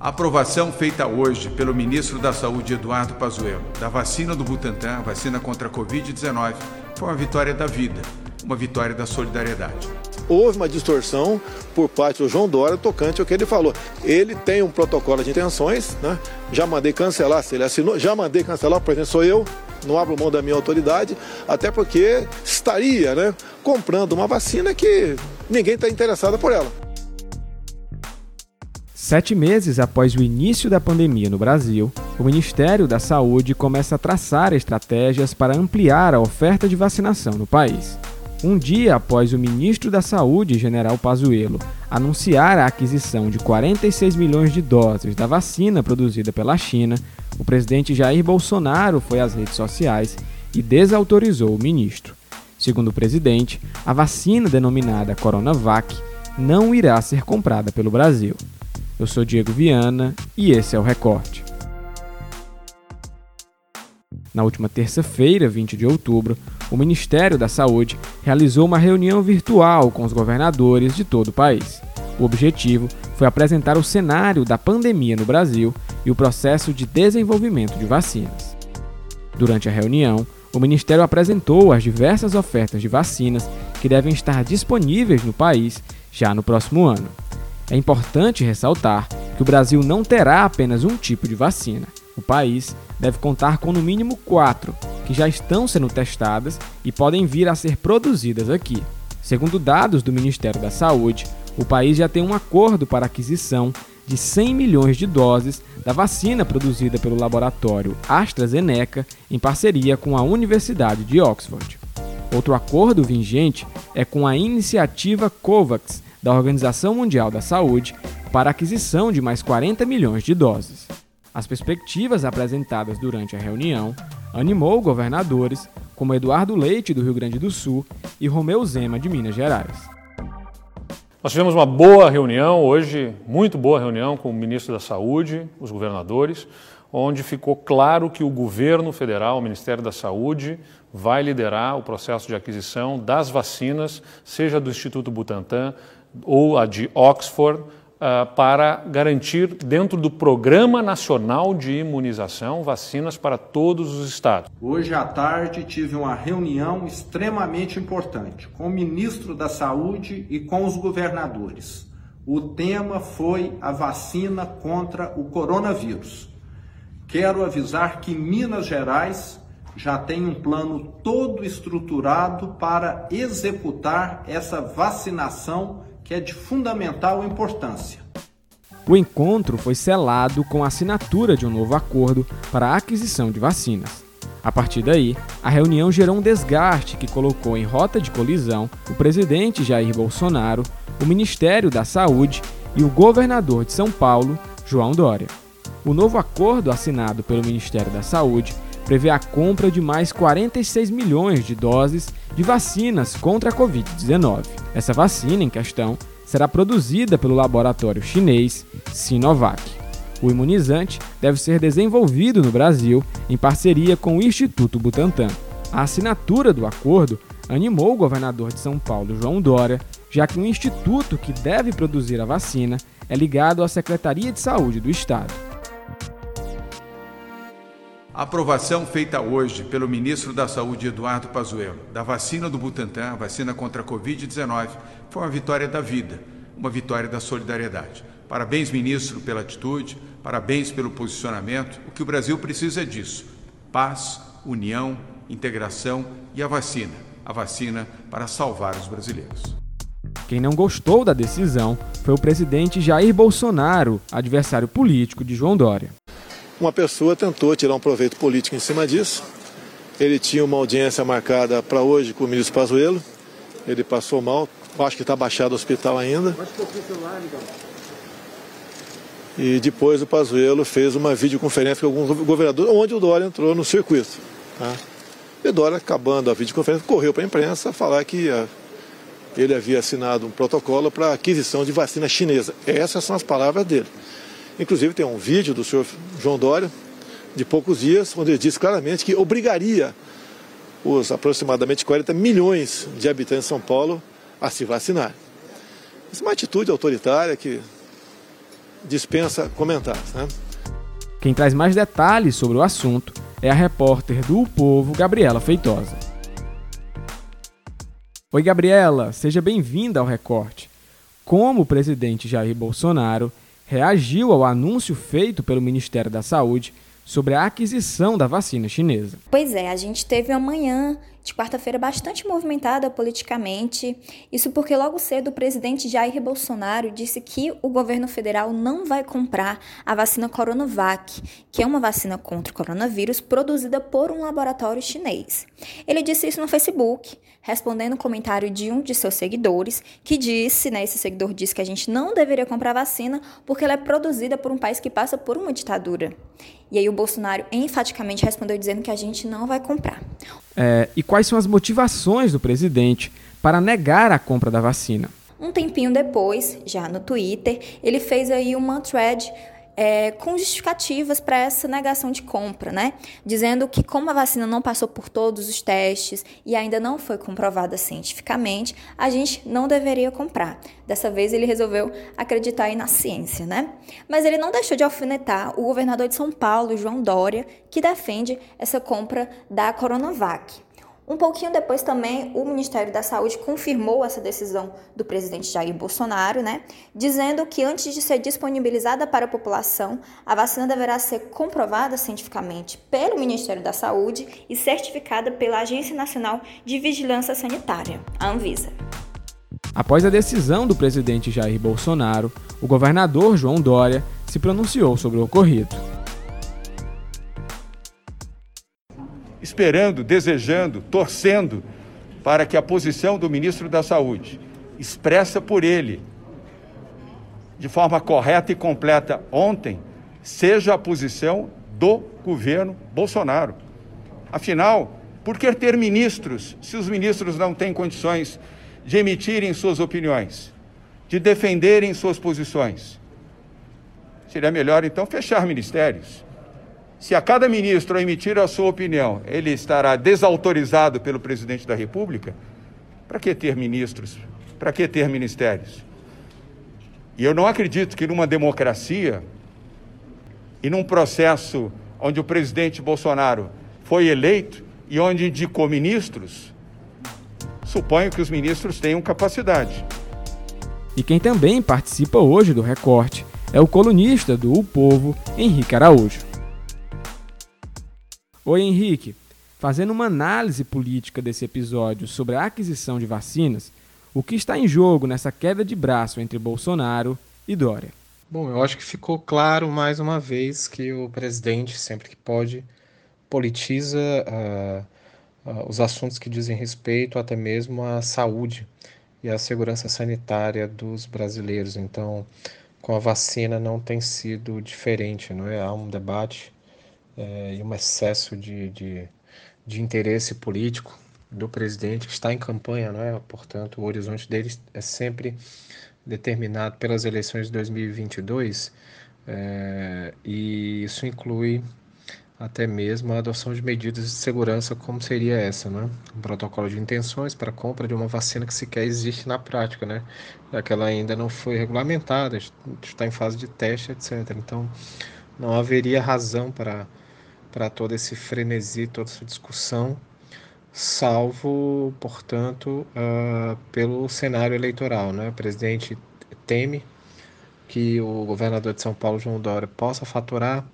A aprovação feita hoje pelo ministro da Saúde, Eduardo Pazuello, da vacina do Butantan, vacina contra a Covid-19, foi uma vitória da vida, uma vitória da solidariedade. Houve uma distorção por parte do João Dória tocante ao que ele falou. Ele tem um protocolo de intenções, né? já mandei cancelar, se ele assinou, já mandei cancelar, por exemplo, sou eu, não abro mão da minha autoridade, até porque estaria né, comprando uma vacina que ninguém está interessado por ela. Sete meses após o início da pandemia no Brasil, o Ministério da Saúde começa a traçar estratégias para ampliar a oferta de vacinação no país. Um dia após o ministro da Saúde, General Pazuello, anunciar a aquisição de 46 milhões de doses da vacina produzida pela China, o presidente Jair Bolsonaro foi às redes sociais e desautorizou o ministro. Segundo o presidente, a vacina denominada Coronavac não irá ser comprada pelo Brasil. Eu sou Diego Viana e esse é o Recorte. Na última terça-feira, 20 de outubro, o Ministério da Saúde realizou uma reunião virtual com os governadores de todo o país. O objetivo foi apresentar o cenário da pandemia no Brasil e o processo de desenvolvimento de vacinas. Durante a reunião, o Ministério apresentou as diversas ofertas de vacinas que devem estar disponíveis no país já no próximo ano. É importante ressaltar que o Brasil não terá apenas um tipo de vacina. O país deve contar com no mínimo quatro, que já estão sendo testadas e podem vir a ser produzidas aqui. Segundo dados do Ministério da Saúde, o país já tem um acordo para aquisição de 100 milhões de doses da vacina produzida pelo laboratório AstraZeneca em parceria com a Universidade de Oxford. Outro acordo vigente é com a iniciativa COVAX, da Organização Mundial da Saúde para a aquisição de mais 40 milhões de doses. As perspectivas apresentadas durante a reunião animou governadores como Eduardo Leite, do Rio Grande do Sul, e Romeu Zema, de Minas Gerais. Nós tivemos uma boa reunião hoje, muito boa reunião com o ministro da Saúde, os governadores, onde ficou claro que o governo federal, o Ministério da Saúde, vai liderar o processo de aquisição das vacinas, seja do Instituto Butantan, ou a de Oxford, uh, para garantir, dentro do Programa Nacional de Imunização, vacinas para todos os estados. Hoje à tarde tive uma reunião extremamente importante com o ministro da Saúde e com os governadores. O tema foi a vacina contra o coronavírus. Quero avisar que Minas Gerais já tem um plano todo estruturado para executar essa vacinação que é de fundamental importância. O encontro foi selado com a assinatura de um novo acordo para a aquisição de vacinas. A partir daí, a reunião gerou um desgaste que colocou em rota de colisão o presidente Jair Bolsonaro, o Ministério da Saúde e o governador de São Paulo, João Dória. O novo acordo assinado pelo Ministério da Saúde prevê a compra de mais 46 milhões de doses de vacinas contra a Covid-19. Essa vacina em questão será produzida pelo laboratório chinês Sinovac. O imunizante deve ser desenvolvido no Brasil em parceria com o Instituto Butantan. A assinatura do acordo animou o governador de São Paulo, João Dória, já que o instituto que deve produzir a vacina é ligado à Secretaria de Saúde do Estado. A aprovação feita hoje pelo ministro da Saúde, Eduardo Pazuello, da vacina do Butantan, vacina contra a Covid-19, foi uma vitória da vida, uma vitória da solidariedade. Parabéns, ministro, pela atitude, parabéns pelo posicionamento. O que o Brasil precisa é disso: paz, união, integração e a vacina. A vacina para salvar os brasileiros. Quem não gostou da decisão foi o presidente Jair Bolsonaro, adversário político de João Dória uma pessoa tentou tirar um proveito político em cima disso. Ele tinha uma audiência marcada para hoje com o ministro Pazuello. Ele passou mal, acho que está baixado o hospital ainda. E depois o Pazuello fez uma videoconferência com alguns governadores, onde o Dória entrou no circuito. Tá? E o Dória, acabando a videoconferência, correu para a imprensa falar que a, ele havia assinado um protocolo para aquisição de vacina chinesa. Essas são as palavras dele. Inclusive tem um vídeo do senhor João Dória, de poucos dias, onde ele diz claramente que obrigaria os aproximadamente 40 milhões de habitantes de São Paulo a se vacinar. Isso é uma atitude autoritária que dispensa comentários. Né? Quem traz mais detalhes sobre o assunto é a repórter do Povo, Gabriela Feitosa. Oi, Gabriela, seja bem-vinda ao Recorte. Como o presidente Jair Bolsonaro reagiu ao anúncio feito pelo Ministério da Saúde sobre a aquisição da vacina chinesa. Pois é, a gente teve uma manhã de quarta-feira bastante movimentada politicamente. Isso porque logo cedo o presidente Jair Bolsonaro disse que o governo federal não vai comprar a vacina Coronavac, que é uma vacina contra o coronavírus produzida por um laboratório chinês. Ele disse isso no Facebook, respondendo o um comentário de um de seus seguidores, que disse, né, esse seguidor disse que a gente não deveria comprar vacina porque ela é produzida por um país que passa por uma ditadura. E aí o Bolsonaro enfaticamente respondeu dizendo que a gente não vai comprar. É, e quais são as motivações do presidente para negar a compra da vacina? Um tempinho depois, já no Twitter, ele fez aí uma thread é, com justificativas para essa negação de compra, né? Dizendo que, como a vacina não passou por todos os testes e ainda não foi comprovada cientificamente, a gente não deveria comprar. Dessa vez ele resolveu acreditar aí na ciência, né? Mas ele não deixou de alfinetar o governador de São Paulo, João Dória, que defende essa compra da Coronavac. Um pouquinho depois também o Ministério da Saúde confirmou essa decisão do presidente Jair Bolsonaro, né, dizendo que antes de ser disponibilizada para a população, a vacina deverá ser comprovada cientificamente pelo Ministério da Saúde e certificada pela Agência Nacional de Vigilância Sanitária, a Anvisa. Após a decisão do presidente Jair Bolsonaro, o governador João Dória se pronunciou sobre o ocorrido. Esperando, desejando, torcendo para que a posição do ministro da Saúde, expressa por ele de forma correta e completa ontem, seja a posição do governo Bolsonaro. Afinal, por que ter ministros se os ministros não têm condições de emitirem suas opiniões, de defenderem suas posições? Seria melhor então fechar ministérios se a cada ministro emitir a sua opinião, ele estará desautorizado pelo presidente da República, para que ter ministros? Para que ter ministérios? E eu não acredito que numa democracia e num processo onde o presidente Bolsonaro foi eleito e onde indicou ministros, suponho que os ministros tenham capacidade. E quem também participa hoje do recorte é o colunista do O Povo, Henrique Araújo. Oi, Henrique. Fazendo uma análise política desse episódio sobre a aquisição de vacinas, o que está em jogo nessa queda de braço entre Bolsonaro e Dória? Bom, eu acho que ficou claro mais uma vez que o presidente, sempre que pode, politiza uh, uh, os assuntos que dizem respeito até mesmo à saúde e à segurança sanitária dos brasileiros. Então, com a vacina não tem sido diferente, não é? Há um debate é, e um excesso de, de, de interesse político do presidente que está em campanha, não é? Portanto, o horizonte dele é sempre determinado pelas eleições de 2022 é, e isso inclui até mesmo a adoção de medidas de segurança como seria essa, né? Um protocolo de intenções para compra de uma vacina que sequer existe na prática, né? Já que ela ainda não foi regulamentada, está em fase de teste, etc. Então, não haveria razão para para todo esse frenesi, toda essa discussão, salvo, portanto, uh, pelo cenário eleitoral. Né? O presidente teme que o governador de São Paulo, João Dória, possa faturar,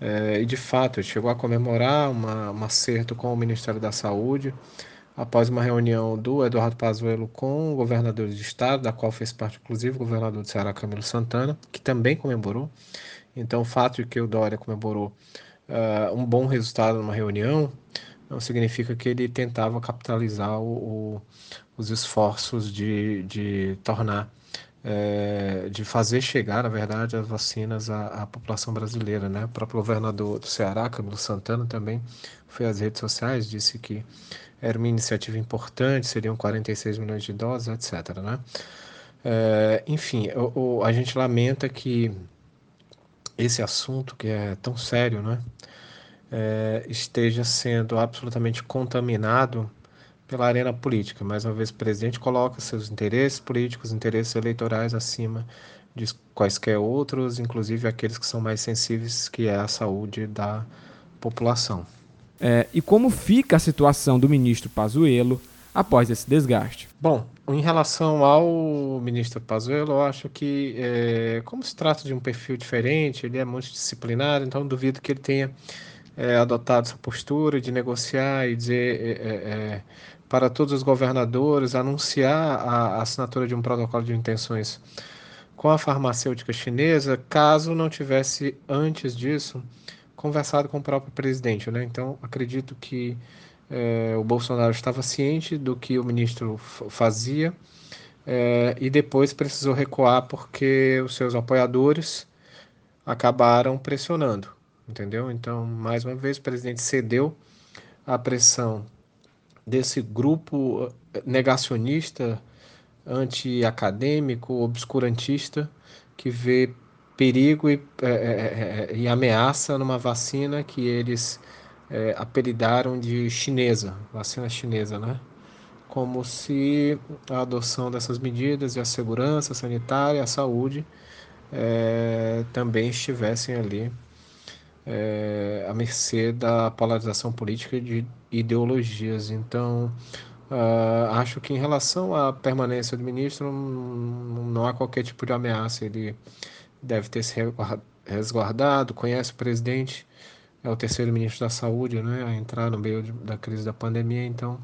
eh, e de fato, ele chegou a comemorar uma, um acerto com o Ministério da Saúde, após uma reunião do Eduardo Pazuello com governadores de estado, da qual fez parte inclusive o governador do Ceará, Camilo Santana, que também comemorou. Então, o fato de que o Dória comemorou uh, um bom resultado numa reunião não significa que ele tentava capitalizar o, o, os esforços de, de tornar, é, de fazer chegar, na verdade, as vacinas à, à, população brasileira. Né? O próprio governador do Ceará, Camilo Santana, também foi às redes sociais, disse que era uma iniciativa importante, seriam 46 milhões de doses, etc. Né? É, enfim, o, a gente lamenta que esse assunto que é tão sério, né, é, esteja sendo absolutamente contaminado pela arena política. Mais uma vez, o presidente coloca seus interesses políticos, interesses eleitorais acima de quaisquer outros, inclusive aqueles que são mais sensíveis, que é a saúde da população. É, e como fica a situação do ministro Pazuello após esse desgaste? Bom, em relação ao ministro Pazuello, eu acho que, é, como se trata de um perfil diferente, ele é multidisciplinar, então duvido que ele tenha é, adotado essa postura de negociar e dizer é, é, é para todos os governadores anunciar a assinatura de um protocolo de intenções com a farmacêutica chinesa, caso não tivesse antes disso conversado com o próprio presidente. Né? Então, acredito que é, o Bolsonaro estava ciente do que o ministro fazia é, e depois precisou recuar porque os seus apoiadores acabaram pressionando, entendeu? Então, mais uma vez, o presidente cedeu à pressão desse grupo eh, negacionista, anti-acadêmico, obscurantista, que vê perigo e, é, e ameaça numa vacina que eles é, apelidaram de chinesa, vacina chinesa, né? Como se a adoção dessas medidas e a segurança sanitária, a saúde, é, também estivessem ali é, à mercê da polarização política de ideologias. Então, uh, acho que em relação à permanência do ministro, não, não há qualquer tipo de ameaça. Ele deve ter se resguardado, conhece o presidente é o terceiro ministro da Saúde né, a entrar no meio de, da crise da pandemia, então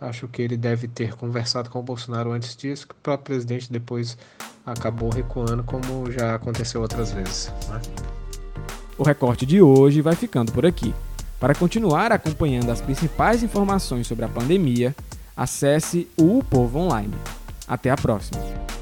acho que ele deve ter conversado com o Bolsonaro antes disso, que o próprio presidente depois acabou recuando, como já aconteceu outras vezes. Né? O recorte de hoje vai ficando por aqui. Para continuar acompanhando as principais informações sobre a pandemia, acesse o Povo Online. Até a próxima!